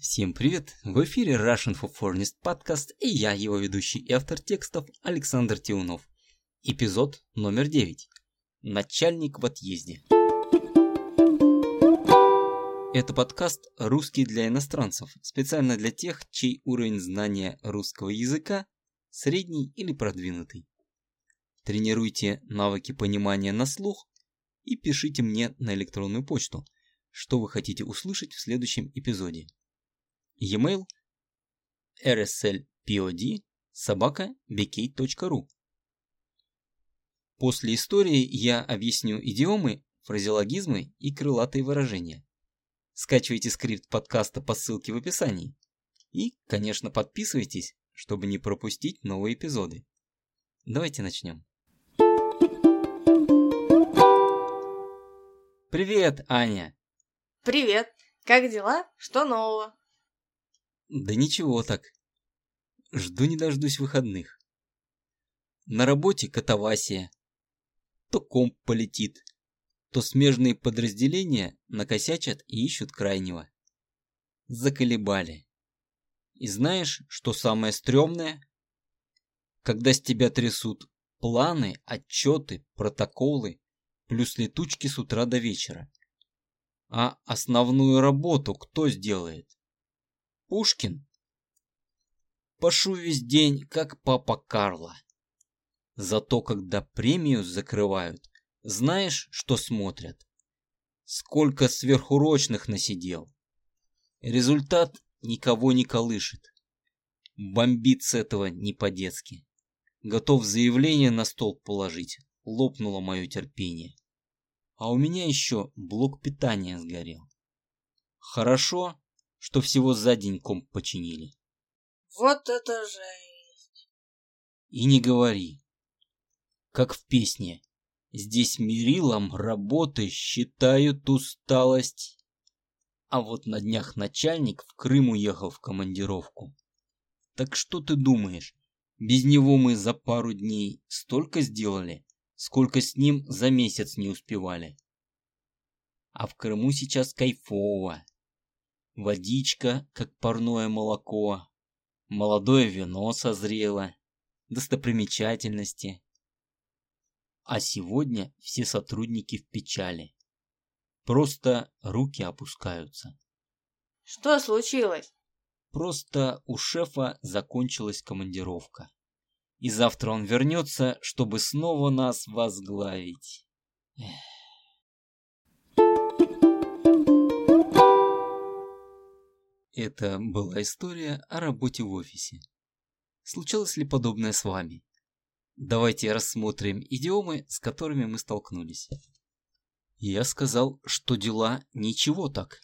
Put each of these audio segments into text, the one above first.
Всем привет! В эфире Russian for Foreigners подкаст и я, его ведущий и автор текстов Александр Тиунов. Эпизод номер 9. Начальник в отъезде. Это подкаст «Русский для иностранцев», специально для тех, чей уровень знания русского языка средний или продвинутый. Тренируйте навыки понимания на слух и пишите мне на электронную почту, что вы хотите услышать в следующем эпизоде. E-mail rslpod собака bk.ru После истории я объясню идиомы, фразеологизмы и крылатые выражения. Скачивайте скрипт подкаста по ссылке в описании. И, конечно, подписывайтесь, чтобы не пропустить новые эпизоды. Давайте начнем. Привет, Аня! Привет! Как дела? Что нового? Да ничего так. Жду не дождусь выходных. На работе катавасия. То комп полетит, то смежные подразделения накосячат и ищут крайнего. Заколебали. И знаешь, что самое стрёмное? Когда с тебя трясут планы, отчеты, протоколы, плюс летучки с утра до вечера. А основную работу кто сделает? Пушкин. Пашу весь день, как папа Карла. Зато когда премию закрывают, знаешь, что смотрят? Сколько сверхурочных насидел. Результат никого не колышет. Бомбит с этого не по-детски. Готов заявление на стол положить. Лопнуло мое терпение. А у меня еще блок питания сгорел. Хорошо, что всего за день комп починили. Вот это жесть. И не говори. Как в песне. Здесь мерилом работы считают усталость. А вот на днях начальник в Крым уехал в командировку. Так что ты думаешь, без него мы за пару дней столько сделали, сколько с ним за месяц не успевали. А в Крыму сейчас кайфово водичка, как парное молоко, молодое вино созрело, достопримечательности. А сегодня все сотрудники в печали. Просто руки опускаются. Что случилось? Просто у шефа закончилась командировка. И завтра он вернется, чтобы снова нас возглавить. Эх. Это была история о работе в офисе. Случалось ли подобное с вами? Давайте рассмотрим идиомы, с которыми мы столкнулись. Я сказал, что дела ничего так.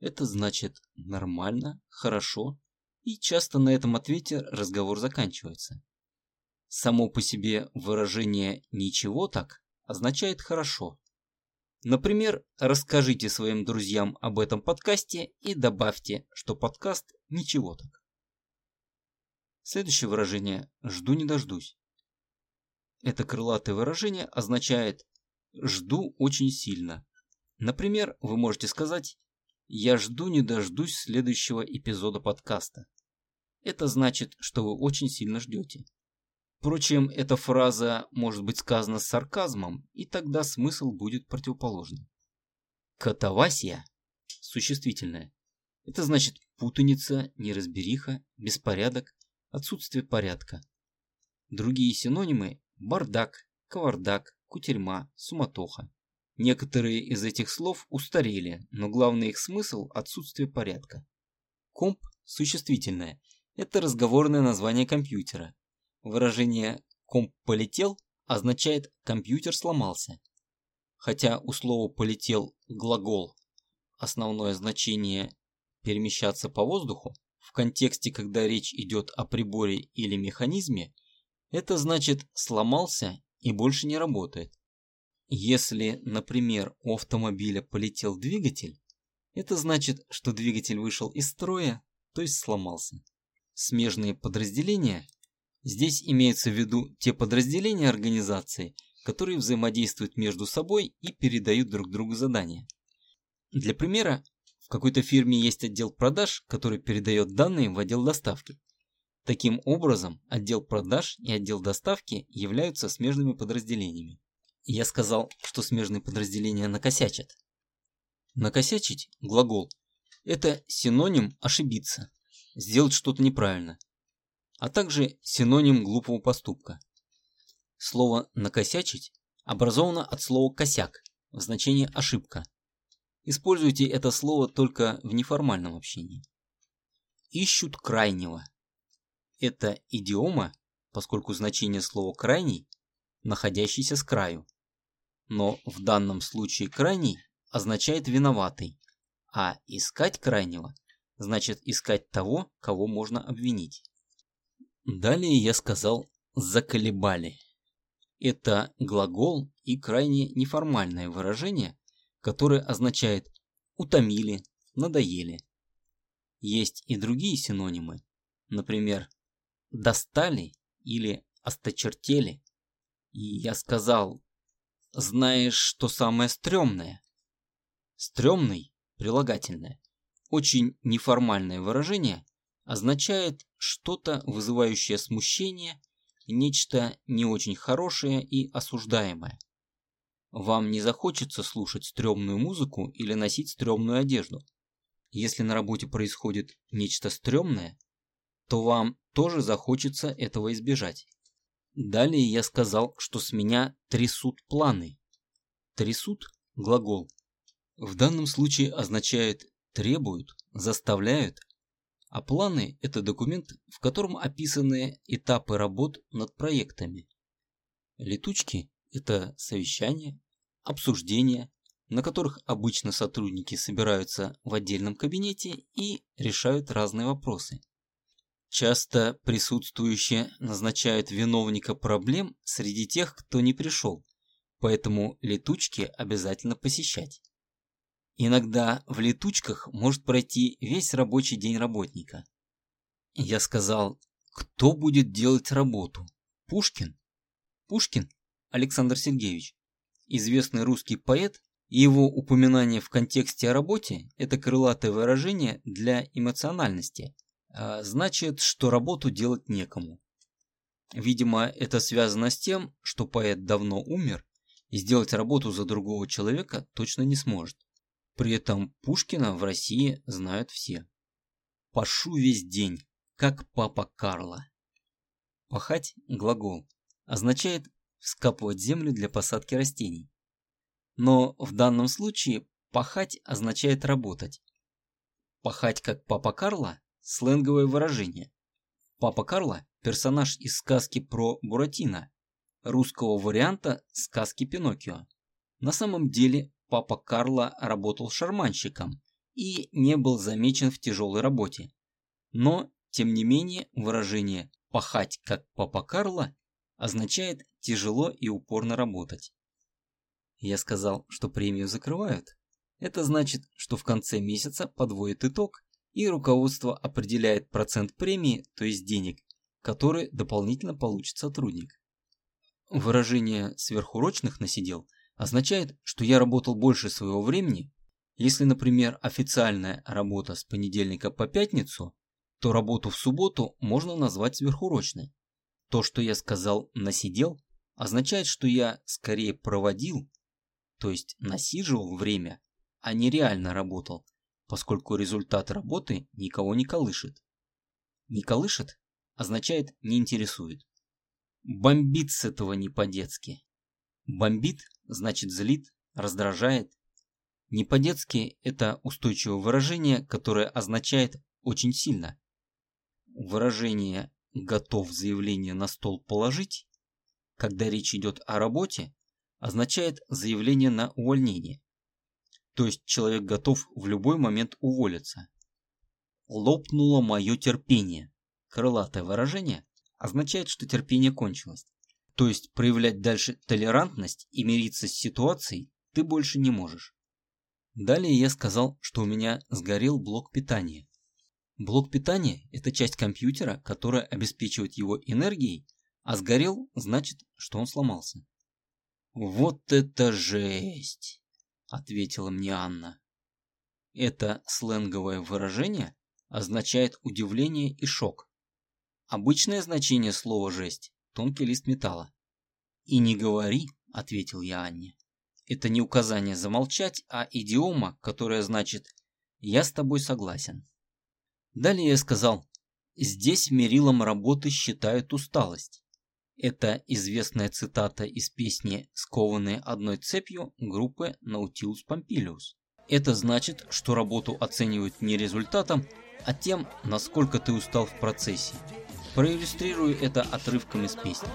Это значит нормально, хорошо, и часто на этом ответе разговор заканчивается. Само по себе выражение «ничего так» означает «хорошо». Например, расскажите своим друзьям об этом подкасте и добавьте, что подкаст ничего так. Следующее выражение «жду не дождусь». Это крылатое выражение означает «жду очень сильно». Например, вы можете сказать «я жду не дождусь следующего эпизода подкаста». Это значит, что вы очень сильно ждете. Впрочем, эта фраза может быть сказана с сарказмом, и тогда смысл будет противоположным. Катавасия – существительное. Это значит путаница, неразбериха, беспорядок, отсутствие порядка. Другие синонимы – бардак, кавардак, кутерьма, суматоха. Некоторые из этих слов устарели, но главный их смысл – отсутствие порядка. Комп – существительное. Это разговорное название компьютера. Выражение «комп полетел» означает «компьютер сломался». Хотя у слова «полетел» глагол, основное значение «перемещаться по воздуху», в контексте, когда речь идет о приборе или механизме, это значит «сломался и больше не работает». Если, например, у автомобиля полетел двигатель, это значит, что двигатель вышел из строя, то есть сломался. Смежные подразделения Здесь имеются в виду те подразделения организации, которые взаимодействуют между собой и передают друг другу задания. Для примера, в какой-то фирме есть отдел продаж, который передает данные в отдел доставки. Таким образом, отдел продаж и отдел доставки являются смежными подразделениями. Я сказал, что смежные подразделения накосячат. Накосячить – глагол. Это синоним ошибиться, сделать что-то неправильно, а также синоним глупого поступка. Слово «накосячить» образовано от слова «косяк» в значении «ошибка». Используйте это слово только в неформальном общении. Ищут крайнего. Это идиома, поскольку значение слова «крайний» – находящийся с краю. Но в данном случае «крайний» означает «виноватый», а «искать крайнего» значит искать того, кого можно обвинить. Далее я сказал «заколебали». Это глагол и крайне неформальное выражение, которое означает «утомили», «надоели». Есть и другие синонимы, например, «достали» или «осточертели». И я сказал, знаешь, что самое стрёмное? Стрёмный, прилагательное, очень неформальное выражение, означает что-то, вызывающее смущение нечто не очень хорошее и осуждаемое. Вам не захочется слушать стрёмную музыку или носить стрёмную одежду. Если на работе происходит нечто стрёмное, то вам тоже захочется этого избежать. Далее я сказал, что с меня трясут планы. Трясут – глагол. В данном случае означает требуют, заставляют, а планы – это документ, в котором описаны этапы работ над проектами. Летучки – это совещания, обсуждения, на которых обычно сотрудники собираются в отдельном кабинете и решают разные вопросы. Часто присутствующие назначают виновника проблем среди тех, кто не пришел, поэтому летучки обязательно посещать. Иногда в летучках может пройти весь рабочий день работника. Я сказал, кто будет делать работу? Пушкин? Пушкин Александр Сергеевич, известный русский поэт, и его упоминание в контексте о работе – это крылатое выражение для эмоциональности, а значит, что работу делать некому. Видимо, это связано с тем, что поэт давно умер и сделать работу за другого человека точно не сможет. При этом Пушкина в России знают все. Пашу весь день, как папа Карла. Пахать – глагол, означает вскапывать землю для посадки растений. Но в данном случае пахать означает работать. Пахать как папа Карла – сленговое выражение. Папа Карла – персонаж из сказки про Буратино, русского варианта сказки Пиноккио. На самом деле папа Карла работал шарманщиком и не был замечен в тяжелой работе. Но, тем не менее, выражение «пахать как папа Карла» означает тяжело и упорно работать. Я сказал, что премию закрывают. Это значит, что в конце месяца подводит итог, и руководство определяет процент премии, то есть денег, который дополнительно получит сотрудник. Выражение «сверхурочных насидел» означает, что я работал больше своего времени. Если, например, официальная работа с понедельника по пятницу, то работу в субботу можно назвать сверхурочной. То, что я сказал «насидел», означает, что я скорее проводил, то есть насиживал время, а не реально работал, поскольку результат работы никого не колышет. Не колышет означает не интересует. Бомбит с этого не по-детски. Бомбит значит злит, раздражает. Не по-детски это устойчивое выражение, которое означает очень сильно. Выражение «готов заявление на стол положить», когда речь идет о работе, означает заявление на увольнение. То есть человек готов в любой момент уволиться. Лопнуло мое терпение. Крылатое выражение означает, что терпение кончилось. То есть проявлять дальше толерантность и мириться с ситуацией ты больше не можешь. Далее я сказал, что у меня сгорел блок питания. Блок питания – это часть компьютера, которая обеспечивает его энергией, а сгорел значит, что он сломался. «Вот это жесть!» – ответила мне Анна. Это сленговое выражение означает удивление и шок. Обычное значение слова «жесть» – тонкий лист металла. «И не говори», – ответил я Анне. Это не указание замолчать, а идиома, которая значит «я с тобой согласен». Далее я сказал «здесь мерилом работы считают усталость». Это известная цитата из песни «Скованные одной цепью» группы Nautilus Pompilius. Это значит, что работу оценивают не результатом, а тем, насколько ты устал в процессе. Проиллюстрирую это отрывком из песни.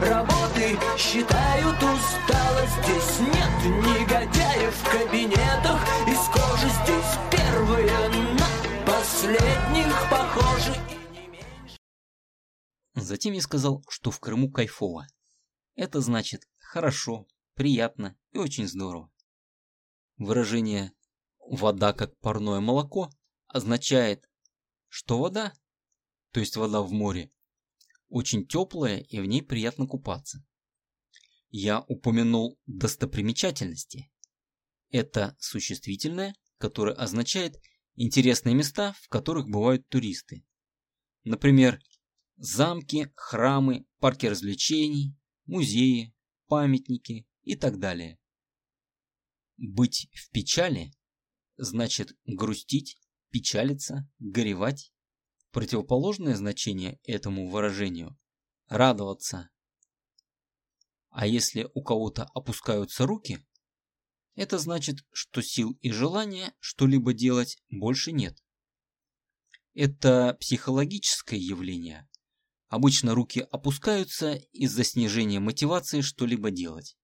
Работы считают усталость Здесь нет негодяев в кабинетах из кожи Здесь первые на последних похожи Затем я сказал, что в Крыму кайфово. Это значит хорошо, приятно и очень здорово. Выражение «вода как парное молоко» означает что вода, то есть вода в море, очень теплая и в ней приятно купаться. Я упомянул достопримечательности. Это существительное, которое означает интересные места, в которых бывают туристы. Например, замки, храмы, парки развлечений, музеи, памятники и так далее. Быть в печали значит грустить, печалиться, горевать. Противоположное значение этому выражению – радоваться. А если у кого-то опускаются руки, это значит, что сил и желания что-либо делать больше нет. Это психологическое явление. Обычно руки опускаются из-за снижения мотивации что-либо делать.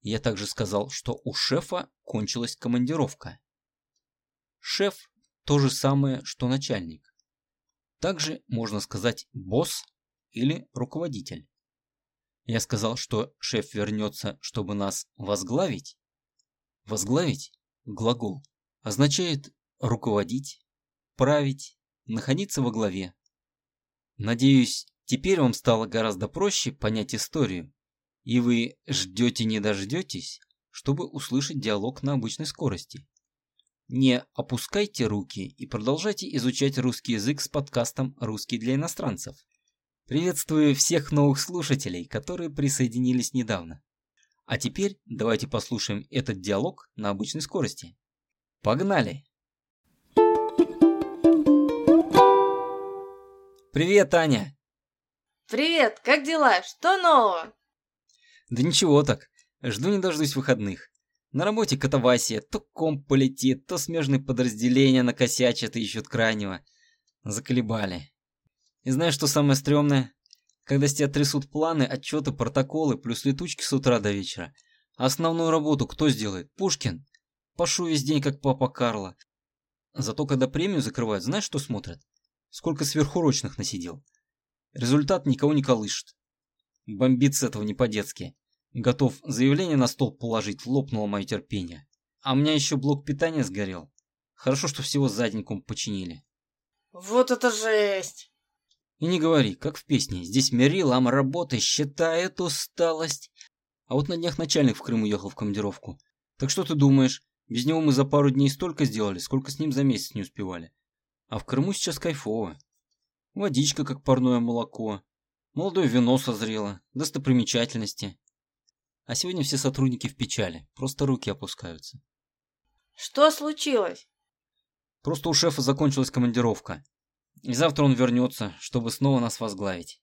Я также сказал, что у шефа кончилась командировка. Шеф – то же самое, что начальник. Также можно сказать босс или руководитель. Я сказал, что шеф вернется, чтобы нас возглавить. Возглавить – глагол. Означает руководить, править, находиться во главе. Надеюсь, теперь вам стало гораздо проще понять историю, и вы ждете не дождетесь, чтобы услышать диалог на обычной скорости. Не опускайте руки и продолжайте изучать русский язык с подкастом «Русский для иностранцев». Приветствую всех новых слушателей, которые присоединились недавно. А теперь давайте послушаем этот диалог на обычной скорости. Погнали! Привет, Аня! Привет, как дела? Что нового? Да ничего так, жду не дождусь выходных. На работе катавасия, то комп полетит, то смежные подразделения накосячат и ищут крайнего. Заколебали. И знаешь, что самое стрёмное? Когда с тебя трясут планы, отчеты, протоколы, плюс летучки с утра до вечера. А основную работу кто сделает? Пушкин. Пашу весь день, как папа Карло. Зато когда премию закрывают, знаешь, что смотрят? Сколько сверхурочных насидел. Результат никого не колышет. Бомбит с этого не по-детски. Готов заявление на стол положить, лопнуло мое терпение. А у меня еще блок питания сгорел. Хорошо, что всего задником починили. Вот это жесть! И не говори, как в песне. Здесь Мерилам работы считает усталость. А вот на днях начальник в Крым уехал в командировку. Так что ты думаешь, без него мы за пару дней столько сделали, сколько с ним за месяц не успевали. А в Крыму сейчас кайфово. Водичка, как парное молоко. Молодое вино созрело. Достопримечательности. А сегодня все сотрудники в печали, просто руки опускаются. Что случилось? Просто у шефа закончилась командировка. И завтра он вернется, чтобы снова нас возглавить.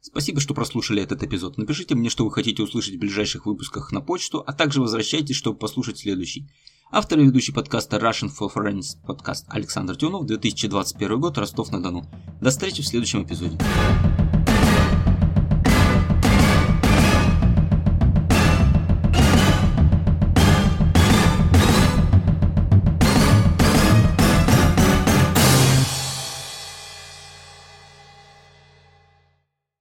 Спасибо, что прослушали этот эпизод. Напишите мне, что вы хотите услышать в ближайших выпусках на почту, а также возвращайтесь, чтобы послушать следующий. Автор и ведущий подкаста Russian for Friends подкаст Александр Тюнов, 2021 год, Ростов-на-Дону. До встречи в следующем эпизоде.